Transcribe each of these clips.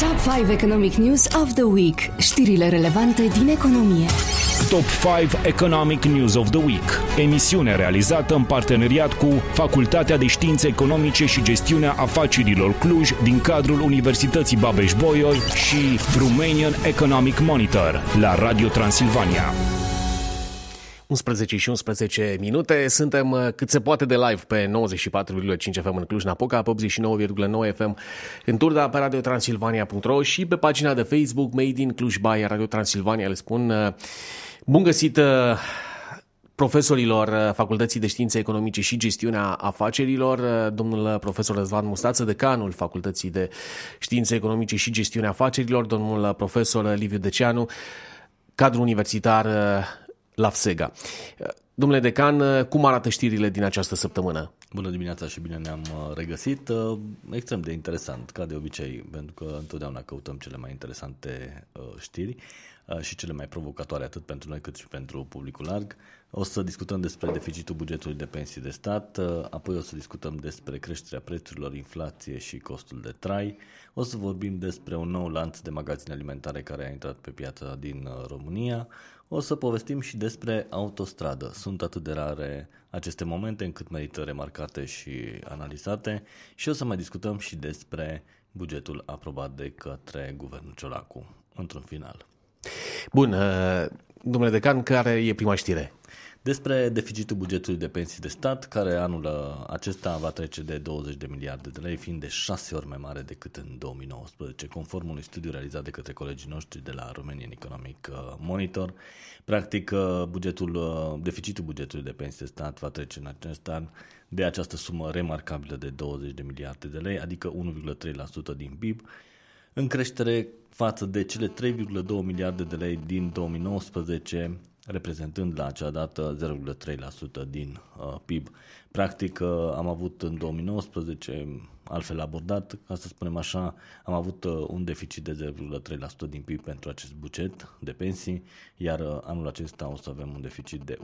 Top 5 Economic News of the Week. Știrile relevante din economie. Top 5 Economic News of the Week. Emisiune realizată în parteneriat cu Facultatea de Științe Economice și Gestiunea Afacerilor Cluj din cadrul Universității Babeș-Bolyai și Romanian Economic Monitor la Radio Transilvania. 11 și 11 minute. Suntem uh, cât se poate de live pe 94,5 FM în Cluj-Napoca, pe 89,9 FM în Turda, pe Radio Transilvania.ro și pe pagina de Facebook Made in Cluj by Radio Transilvania. Le spun uh, bun găsit uh, profesorilor Facultății de Științe Economice și Gestiunea Afacerilor, domnul profesor Răzvan Mustață, decanul Facultății de Științe Economice și Gestiunea Afacerilor, domnul profesor Liviu Deceanu, cadru universitar Lafsega. Domnule decan, cum arată știrile din această săptămână? Bună dimineața și bine ne-am uh, regăsit. Uh, extrem de interesant, ca de obicei, pentru că întotdeauna căutăm cele mai interesante uh, știri și cele mai provocatoare atât pentru noi cât și pentru publicul larg. O să discutăm despre deficitul bugetului de pensii de stat, apoi o să discutăm despre creșterea prețurilor, inflație și costul de trai. O să vorbim despre un nou lanț de magazine alimentare care a intrat pe piața din România. O să povestim și despre autostradă. Sunt atât de rare aceste momente încât merită remarcate și analizate și o să mai discutăm și despre bugetul aprobat de către guvernul Ciolacu, într-un final. Bun, uh, domnule decan, care e prima știre? Despre deficitul bugetului de pensii de stat, care anul acesta va trece de 20 de miliarde de lei, fiind de șase ori mai mare decât în 2019, conform unui studiu realizat de către colegii noștri de la Romanian Economic uh, Monitor. Practic, uh, bugetul, uh, deficitul bugetului de pensii de stat va trece în acest an de această sumă remarcabilă de 20 de miliarde de lei, adică 1,3% din PIB, în creștere față de cele 3,2 miliarde de lei din 2019, reprezentând la acea dată 0,3% din uh, PIB. Practic uh, am avut în 2019, altfel abordat, ca să spunem așa, am avut uh, un deficit de 0,3% din PIB pentru acest buget de pensii, iar uh, anul acesta o să avem un deficit de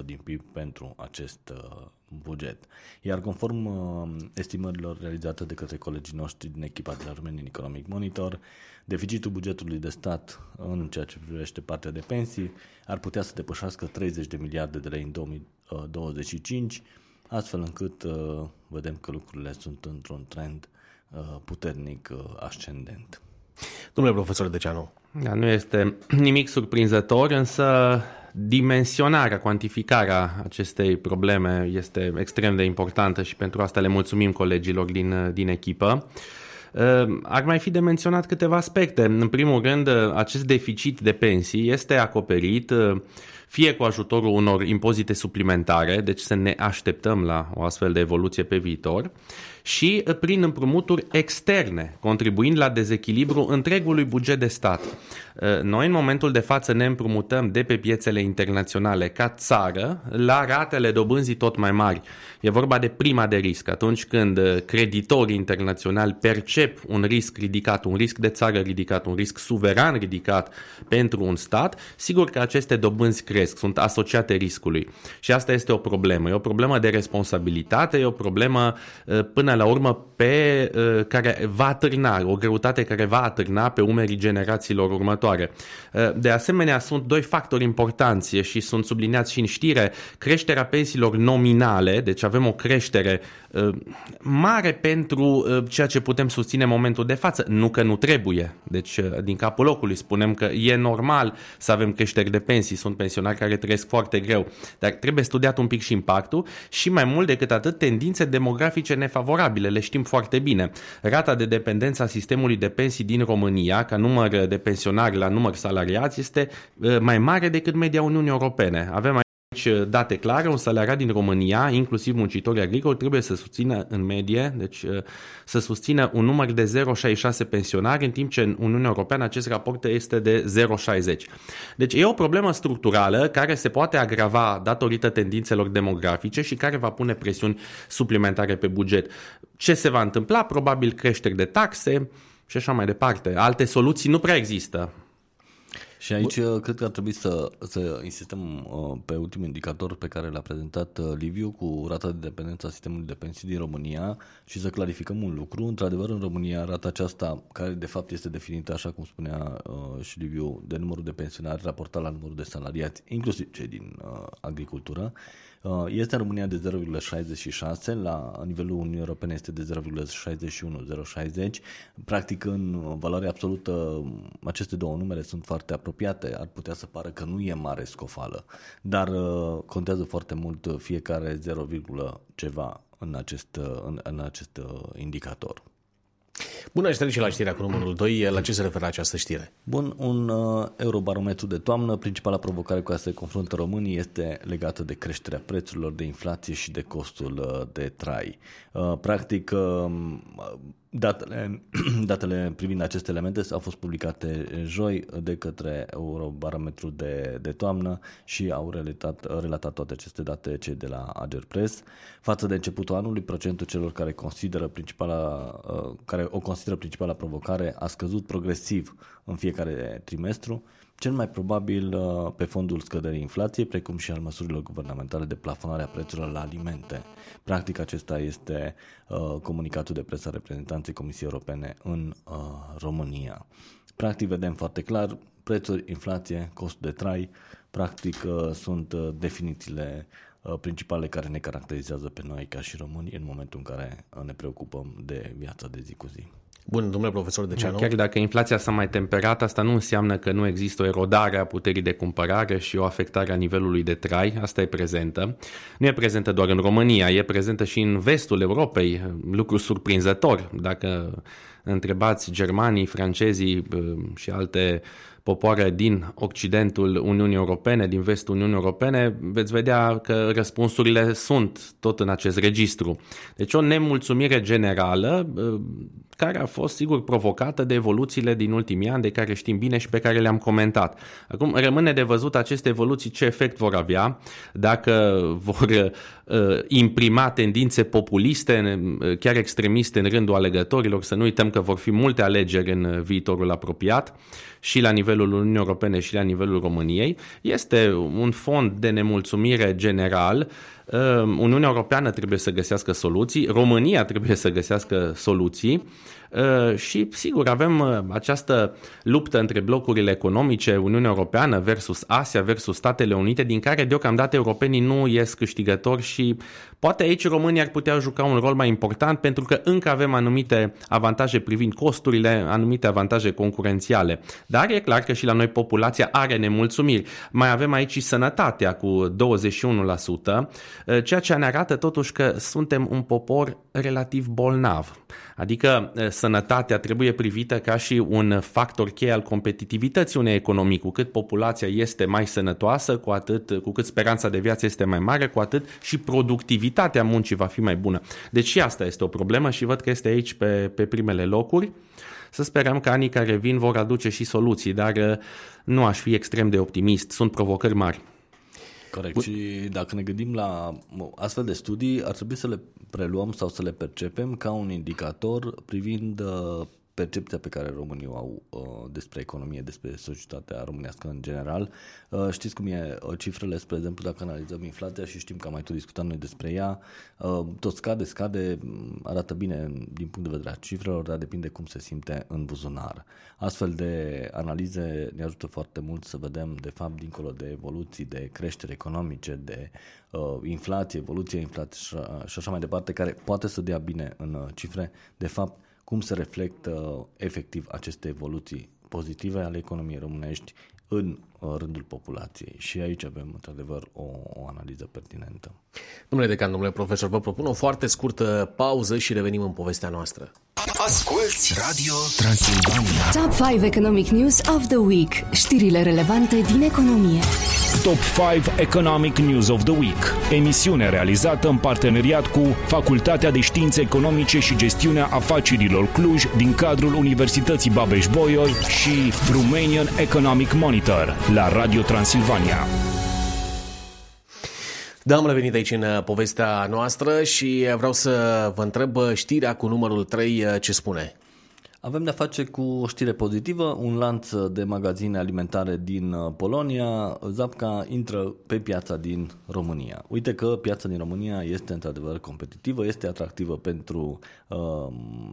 1,3% din PIB pentru acest uh, buget. Iar conform uh, estimărilor realizate de către colegii noștri din echipa de la Romanian Economic Monitor, deficitul bugetului de stat în ceea ce privește partea de pensii ar putea să depășească 30 de miliarde de lei în 2025, astfel încât uh, vedem că lucrurile sunt într-un trend uh, puternic uh, ascendent. Domnule profesor Deceanu. Da, nu este nimic surprinzător, însă dimensionarea, cuantificarea acestei probleme este extrem de importantă și pentru asta le mulțumim colegilor din, din echipă. Ar mai fi de menționat câteva aspecte. În primul rând, acest deficit de pensii este acoperit fie cu ajutorul unor impozite suplimentare, deci să ne așteptăm la o astfel de evoluție pe viitor, și prin împrumuturi externe, contribuind la dezechilibru întregului buget de stat. Noi în momentul de față ne împrumutăm de pe piețele internaționale ca țară la ratele dobânzii tot mai mari. E vorba de prima de risc. Atunci când creditorii internaționali percep un risc ridicat, un risc de țară ridicat, un risc suveran ridicat pentru un stat, sigur că aceste dobânzi cresc, sunt asociate riscului. Și asta este o problemă. E o problemă de responsabilitate, e o problemă până la urmă pe care va atârna, o greutate care va atârna pe umerii generațiilor următoare viitoare. Uh, de asemenea, sunt doi factori importanți și sunt subliniați și în știre. Creșterea pensiilor nominale, deci avem o creștere uh, mare pentru uh, ceea ce putem susține în momentul de față. Nu că nu trebuie. Deci, din capul locului spunem că e normal să avem creșteri de pensii. Sunt pensionari care trăiesc foarte greu. Dar trebuie studiat un pic și impactul și mai mult decât atât tendințe demografice nefavorabile. Le știm foarte bine. Rata de dependență a sistemului de pensii din România, ca număr de pensionari la număr salariați este uh, mai mare decât media Uniunii Europene. Avem aici uh, date clare, un salariat din România, inclusiv muncitorii agricoli, trebuie să susțină în medie, deci uh, să susțină un număr de 0,66 pensionari, în timp ce în Uniunea Europeană acest raport este de 0,60. Deci e o problemă structurală care se poate agrava datorită tendințelor demografice și care va pune presiuni suplimentare pe buget. Ce se va întâmpla? Probabil creșteri de taxe, și așa mai departe. Alte soluții nu prea există. Și aici Bun. cred că ar trebui să, să insistăm pe ultimul indicator pe care l-a prezentat Liviu cu rata de dependență a sistemului de pensii din România și să clarificăm un lucru. Într-adevăr, în România, rata aceasta, care de fapt este definită, așa cum spunea și Liviu, de numărul de pensionari raportat la numărul de salariați, inclusiv cei din agricultură, Uh, este în România de 0,66, la nivelul Uniunii Europene este de 0,61-0,60. Practic, în valoare absolută, aceste două numere sunt foarte apropiate. Ar putea să pară că nu e mare scofală, dar uh, contează foarte mult fiecare 0, ceva în acest, în, în acest indicator. Bună, și trece la știrea cu numărul 2. La ce se referă această știre? Bun, un uh, eurobarometru de toamnă. Principala provocare cu care se confruntă românii este legată de creșterea prețurilor, de inflație și de costul uh, de trai. Uh, practic, uh, Datele, datele privind aceste elemente au fost publicate joi de către Eurobarometru de, de toamnă și au relatat, relatat toate aceste date cei de la Agerpress. Față de începutul anului, procentul celor care, consideră principala, uh, care o consideră principala provocare a scăzut progresiv în fiecare trimestru cel mai probabil uh, pe fondul scăderii inflației, precum și al măsurilor guvernamentale de plafonare a prețurilor la alimente. Practic, acesta este uh, comunicatul de presă a reprezentanței Comisiei Europene în uh, România. Practic, vedem foarte clar prețuri, inflație, cost de trai, practic sunt definițiile principale care ne caracterizează pe noi ca și români în momentul în care ne preocupăm de viața de zi cu zi. Bun, domnule profesor de ce Chiar dacă inflația s-a mai temperat, asta nu înseamnă că nu există o erodare a puterii de cumpărare și o afectare a nivelului de trai. Asta e prezentă. Nu e prezentă doar în România, e prezentă și în vestul Europei. Lucru surprinzător. Dacă întrebați germanii, francezii și alte popoare din Occidentul Uniunii Europene, din vestul Uniunii Europene, veți vedea că răspunsurile sunt tot în acest registru. Deci o nemulțumire generală care a fost, sigur, provocată de evoluțiile din ultimii ani, de care știm bine și pe care le-am comentat. Acum, rămâne de văzut aceste evoluții ce efect vor avea, dacă vor uh, imprima tendințe populiste, uh, chiar extremiste în rândul alegătorilor, să nu uităm că vor fi multe alegeri în viitorul apropiat și la nivelul Uniunii Europene și la nivelul României. Este un fond de nemulțumire general Ehm, Uniunea Europeană trebuie să găsească soluții, România trebuie să găsească soluții ehm, și, sigur, avem ehm, această luptă între blocurile economice, Uniunea Europeană versus Asia versus Statele Unite, din care deocamdată europenii nu ies câștigători și poate aici România ar putea juca un rol mai important pentru că încă avem anumite avantaje privind costurile, anumite avantaje concurențiale. Dar e clar că și la noi populația are nemulțumiri. Mai avem aici și sănătatea cu 21%, Eh, ceea ce ne arată totuși că suntem un popor relativ bolnav. Adică eh, sănătatea trebuie privită ca și un factor cheie al competitivității unei economii. Cu cât populația este mai sănătoasă, cu, atât, cu cât speranța de viață este mai mare, cu atât și productivitatea muncii va fi mai bună. Deci și asta este o problemă și văd că este aici pe, pe primele locuri. Să sperăm că anii care vin vor aduce și soluții, dar eh, nu aș fi extrem de optimist. Sunt provocări mari. Corect. Bun. Și dacă ne gândim la astfel de studii, ar trebui să le preluăm sau să le percepem ca un indicator privind uh, percepția pe care românii o au uh, despre economie, despre societatea românească în general. Uh, știți cum e uh, cifrele, spre exemplu, dacă analizăm inflația și știm că am mai tot discutat noi despre ea, uh, tot scade, scade, arată bine din punct de vedere a cifrelor, dar depinde cum se simte în buzunar. Astfel de analize ne ajută foarte mult să vedem, de fapt, dincolo de evoluții, de creștere economice, de uh, inflație, evoluție inflație și așa mai departe, care poate să dea bine în uh, cifre, de fapt, cum se reflectă efectiv aceste evoluții pozitive ale economiei românești în uh, rândul populației. Și aici avem, într-adevăr, o, o analiză pertinentă. Domnule decan, domnule profesor, vă propun o foarte scurtă pauză și revenim în povestea noastră. Asculți Radio Transilvania. Top 5 Economic News of the Week. Știrile relevante din economie. Top 5 Economic News of the Week. Emisiune realizată în parteneriat cu Facultatea de Științe Economice și Gestiunea Afacerilor Cluj din cadrul Universității Babeș-Bolyai și Romanian Economic Monitor la Radio Transilvania. Da, am revenit aici în uh, povestea noastră și vreau să vă întreb uh, știrea cu numărul 3 uh, ce spune. Avem de-a face cu o știre pozitivă, un lanț de magazine alimentare din uh, Polonia, Zapca intră pe piața din România. Uite că piața din România este într-adevăr competitivă, este atractivă pentru uh,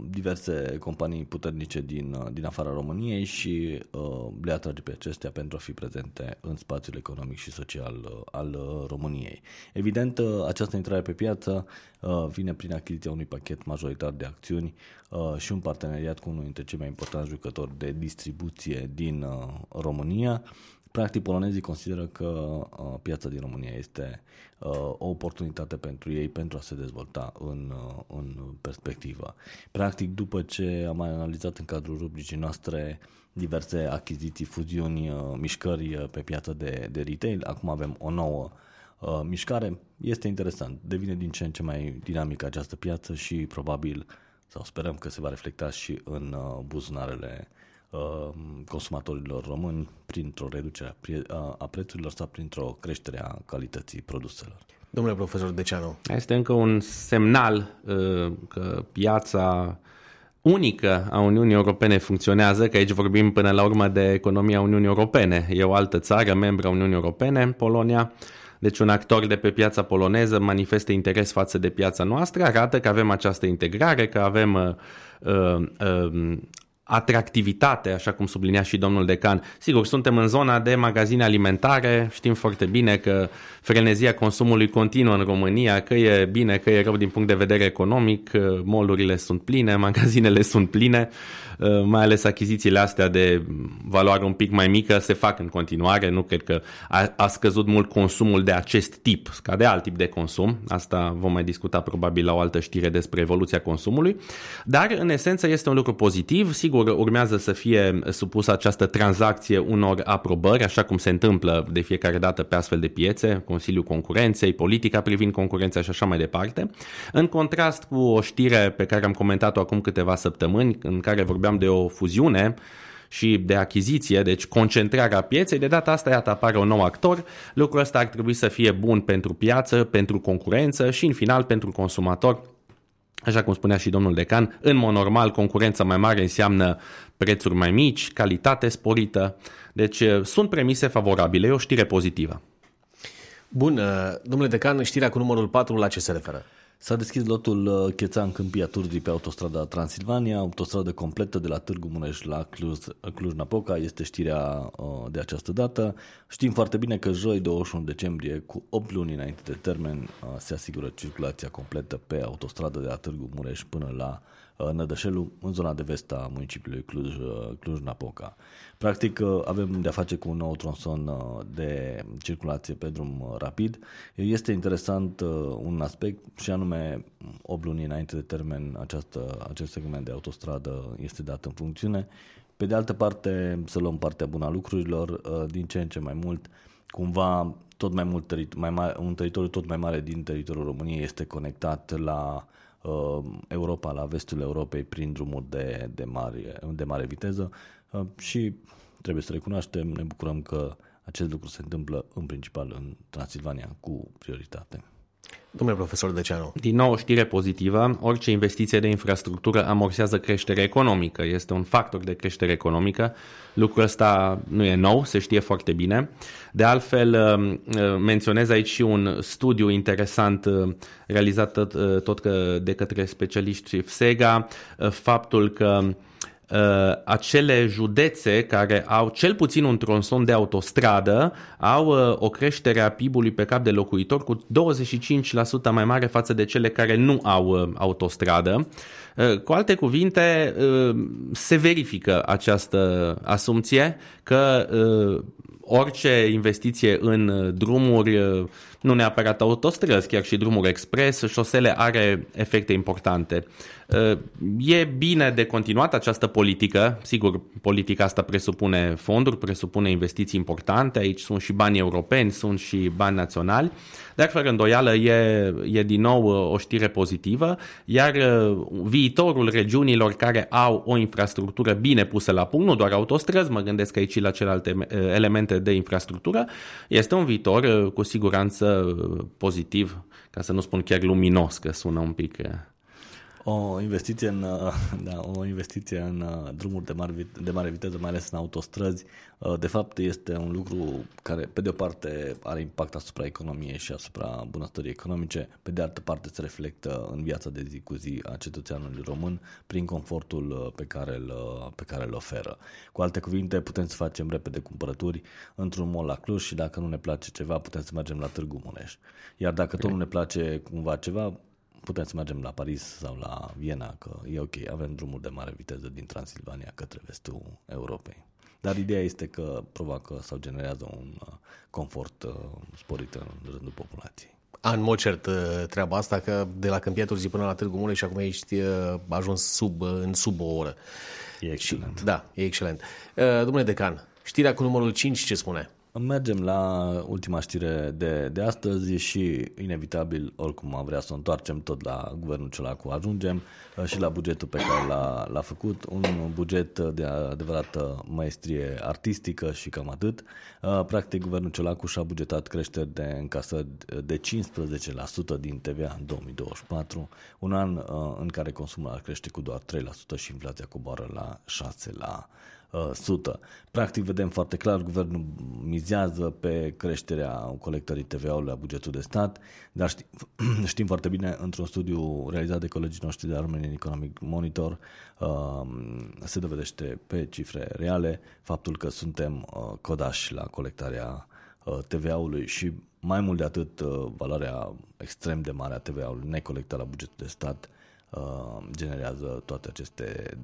diverse companii puternice din, uh, din afara României și uh, le atrage pe acestea pentru a fi prezente în spațiul economic și social uh, al uh, României. Evident, uh, această intrare pe piață uh, vine prin achiziția unui pachet majoritar de acțiuni uh, și un parteneriat cu unul dintre cei mai importanti jucători de distribuție din uh, România. Practic, polonezii consideră că uh, piața din România este uh, o oportunitate pentru ei pentru a se dezvolta în, uh, în perspectivă. Practic, după ce am analizat în cadrul rubricii noastre diverse achiziții, fuziuni, uh, mișcări uh, pe piața de, de retail, acum avem o nouă uh, mișcare. Este interesant, devine din ce în ce mai dinamică această piață și probabil uh, sau sperăm că se va reflecta și în uh, buzunarele uh, consumatorilor români printr-o reducere a prețurilor sau printr-o creștere a calității produselor. Domnule profesor Deceanu. Este încă un semnal uh, că piața unică a Uniunii Europene funcționează, că aici vorbim până la urmă de economia Uniunii Europene. E o altă țară, membra Uniunii Europene, Polonia, deci un actor de pe piața poloneză manifestă interes față de piața noastră, arată că avem această integrare, că avem uh, uh, uh, atractivitate, așa cum sublinia și domnul decan. Sigur, suntem în zona de magazine alimentare, știm foarte bine că frenezia consumului continuă în România, că e bine, că e rău din punct de vedere economic, molurile sunt pline, magazinele sunt pline, mai ales achizițiile astea de valoare un pic mai mică se fac în continuare, nu cred că a, a scăzut mult consumul de acest tip, scade alt tip de consum, asta vom mai discuta probabil la o altă știre despre evoluția consumului, dar în esență este un lucru pozitiv, sigur Sigur, urmează să fie supusă această tranzacție unor aprobări, așa cum se întâmplă de fiecare dată pe astfel de piețe, Consiliul Concurenței, politica privind concurența și așa mai departe. În contrast cu o știre pe care am comentat-o acum câteva săptămâni, în care vorbeam de o fuziune, și de achiziție, deci concentrarea pieței, de data asta iată apare un nou actor, lucrul ăsta ar trebui să fie bun pentru piață, pentru concurență și în final pentru consumator, Așa cum spunea și domnul decan, în mod normal concurența mai mare înseamnă prețuri mai mici, calitate sporită, deci eh, sunt premise favorabile, e o știre pozitivă. Bun, eh, domnule decan, știrea cu numărul 4 la ce se referă? S-a deschis lotul uh, Chețan Câmpia Turzii pe autostrada Transilvania, autostradă completă de la Târgu Mureș la Cluj, Cluj-Napoca, este știrea uh, de această dată. Știm foarte bine că joi 21 decembrie, cu 8 luni înainte de termen, uh, se asigură circulația completă pe autostradă de la Târgu Mureș până la Uh, Nădășelu, în zona de vest a municipiului Cluj, uh, Cluj-Napoca. Practic uh, avem de-a face cu un nou tronson de circulație pe drum rapid. Este interesant un aspect și anume 8 luni înainte de termen această, acest segment de autostradă este dat în funcțiune. Pe de altă parte, să luăm partea bună a lucrurilor, din ce în ce mai mult, cumva tot mai mult teri- mai mare, un teritoriu tot mai mare din teritoriul României este conectat la Uh, Europa, la vestul Europei, prin drumuri de, de, mare, de mare viteză uh, și trebuie să recunoaștem, ne bucurăm că acest lucru se întâmplă în principal în Transilvania cu prioritate. Domnule profesor Deceanu. Din nou o știre pozitivă, orice investiție de infrastructură amorsează creștere economică, este un factor de creștere economică. Lucrul ăsta nu e nou, se știe foarte bine. De altfel, um, uh, menționez aici și un studiu interesant uh, realizat tot, uh, tot de către specialiști FSEGA, faptul că uh, acele județe care au cel puțin un tronson de autostradă au uh, o creștere a PIB-ului pe cap de locuitor cu 25% mai mare față de cele care nu au uh, autostradă. Uh, cu alte cuvinte, uh, se verifică această asumție că uh, orice investiție în drumuri, nu neapărat autostrăzi, chiar și drumuri expres, șosele are efecte importante. E bine de continuat această politică, sigur, politica asta presupune fonduri, presupune investiții importante, aici sunt și bani europeni, sunt și bani naționali, dar fără îndoială e, e din nou o știre pozitivă, iar viitorul regiunilor care au o infrastructură bine pusă la punct, nu doar autostrăzi, mă gândesc aici la celelalte elemente de infrastructură, este un viitor cu siguranță pozitiv, ca să nu spun chiar luminos, că sună un pic O investiție în, da, o investiție în uh, drumuri de mare, de mare viteză, mai ales în autostrăzi, uh, de fapt este un lucru care, pe de o parte, are impact asupra economiei și asupra bunăstării economice, pe de altă parte se reflectă în viața de zi cu zi a cetățeanului român prin confortul uh, pe care îl, pe care îl oferă. Cu alte cuvinte, putem să facem repede cumpărături într-un mall la Cluj și dacă nu ne place ceva, putem să mergem la Târgu Mureș. Iar dacă tot nu ne place cumva ceva, putem să mergem la Paris sau la Viena, că e ok, avem drumuri de mare viteză din Transilvania către vestul Europei. Dar ideea este că provoacă sau generează un uh, confort uh, sporit în rândul populației. În mod cert uh, treaba asta, că de la Câmpia Turzii până la Târgu Mureș și acum ești ajuns sub, în sub o oră. E excelent. Și, da, e excelent. Domnule Decan, știrea cu numărul 5 ce spune? Mergem la ultima știre de, de astăzi și inevitabil, oricum am vrea să o întoarcem tot la guvernul Ciolacu, ajungem uh, și la bugetul pe care l-a, l-a făcut, un buget de adevărată maestrie artistică și cam atât. Uh, practic, guvernul Ciolacu și-a bugetat creșteri de încasări de 15% din TVA în 2024, un an uh, în care consumul ar crește cu doar 3% și inflația coboară la 6%. La 100. Practic vedem foarte clar, guvernul mizează pe creșterea colectării TVA-ului la bugetul de stat, dar știm, știm foarte bine, într-un studiu realizat de colegii noștri de la Romanian Economic Monitor, um, se dovedește pe cifre reale faptul că suntem uh, codași la colectarea uh, TVA-ului și mai mult de atât uh, valoarea extrem de mare a TVA-ului necolectat la bugetul de stat Uh, generează toate aceste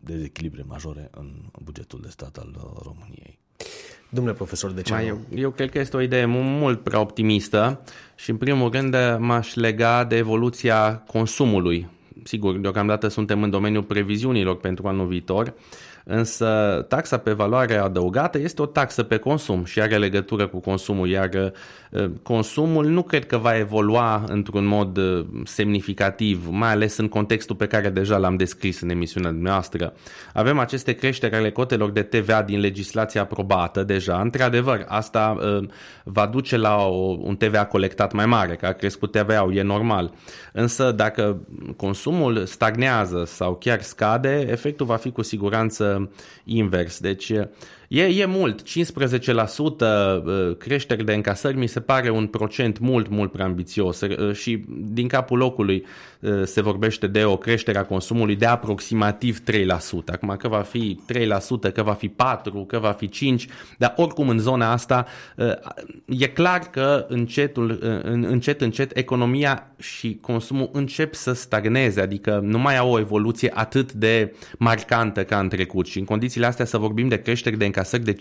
dezechilibre majore în bugetul de stat al uh, României. Domnule profesor, de ce Mai, eu, eu cred că este o idee mult prea optimistă și în primul rând m-aș lega de evoluția consumului. Sigur, deocamdată suntem în domeniul previziunilor pentru anul viitor, Însă taxa pe valoare adăugată este o taxă pe consum și are legătură cu consumul, iar uh, consumul nu cred că va evolua într-un mod uh, semnificativ, mai ales în contextul pe care deja l-am descris în emisiunea noastră. Avem aceste creșteri ale cotelor de TVA din legislația aprobată deja. Într-adevăr, asta uh, va duce la o, un TVA colectat mai mare, că a crescut TVA-ul, e normal. Însă dacă consumul stagnează sau chiar scade, efectul va fi cu siguranță invers. Deci E, e mult, 15% uh, creștere de încasări mi se pare un procent mult, mult prea ambițios uh, și din capul locului uh, se vorbește de o creștere a consumului de aproximativ 3%. Acum că va fi 3%, că va fi 4%, că va fi 5%, dar oricum în zona asta e clar că încetul, încet, încet economia și consumul încep să stagneze, adică nu mai au o evoluție atât de marcantă ca în trecut și în condițiile astea să vorbim de creșteri de încasări încasări de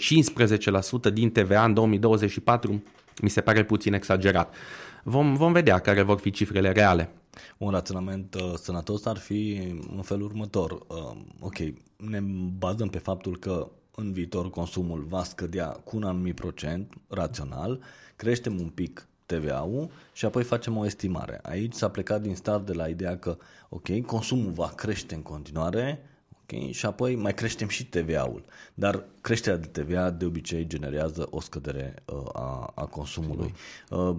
15% din TVA în 2024 mi se pare puțin exagerat. Vom, vom vedea care vor fi cifrele reale. Un raționament uh, sănătos ar fi în felul următor. Uh, ok, ne bazăm pe faptul că în viitor consumul va scădea cu un anumit procent rațional, creștem un pic TVA-ul și apoi facem o estimare. Aici s-a plecat din start de la ideea că, ok, consumul va crește în continuare, Okay? Și apoi mai creștem și TVA-ul. Dar creșterea de TVA de obicei generează o scădere uh, a, a consumului. Uh,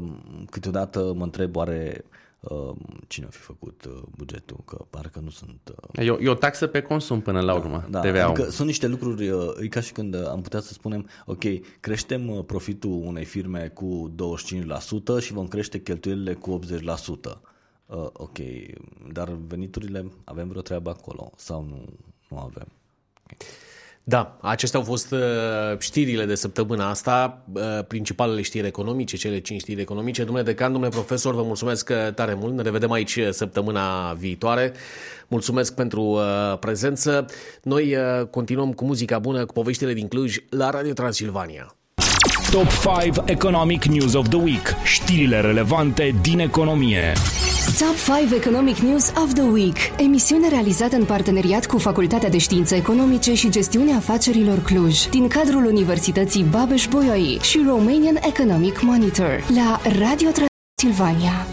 câteodată mă întreb oare uh, cine a fi făcut uh, bugetul, că parcă nu sunt... Uh... E, o, e o taxă pe consum până la urmă, da, TVA-ul. Adică sunt niște lucruri, uh, e ca și când am putea să spunem, ok, creștem uh, profitul unei firme cu 25% și vom crește cheltuielile cu 80%. Uh, ok, dar veniturile, avem vreo treabă acolo sau nu? Nu avem. Da, acestea au fost uh, știrile de săptămâna asta, uh, principalele știri economice, cele cinci știri economice. Domnule decan, domnule profesor, vă mulțumesc uh, tare mult. Ne revedem aici uh, săptămâna viitoare. Mulțumesc pentru uh, prezență. Noi uh, continuăm cu muzica bună, cu poveștile din Cluj la Radio Transilvania. Top 5 Economic News of the Week. Știrile relevante din economie. Top 5 Economic News of the Week. Emisiune realizată în parteneriat cu Facultatea de Științe Economice și Gestiunea Afacerilor Cluj, din cadrul Universității Babeș-Bolyai și Romanian Economic Monitor, la Radio Transilvania.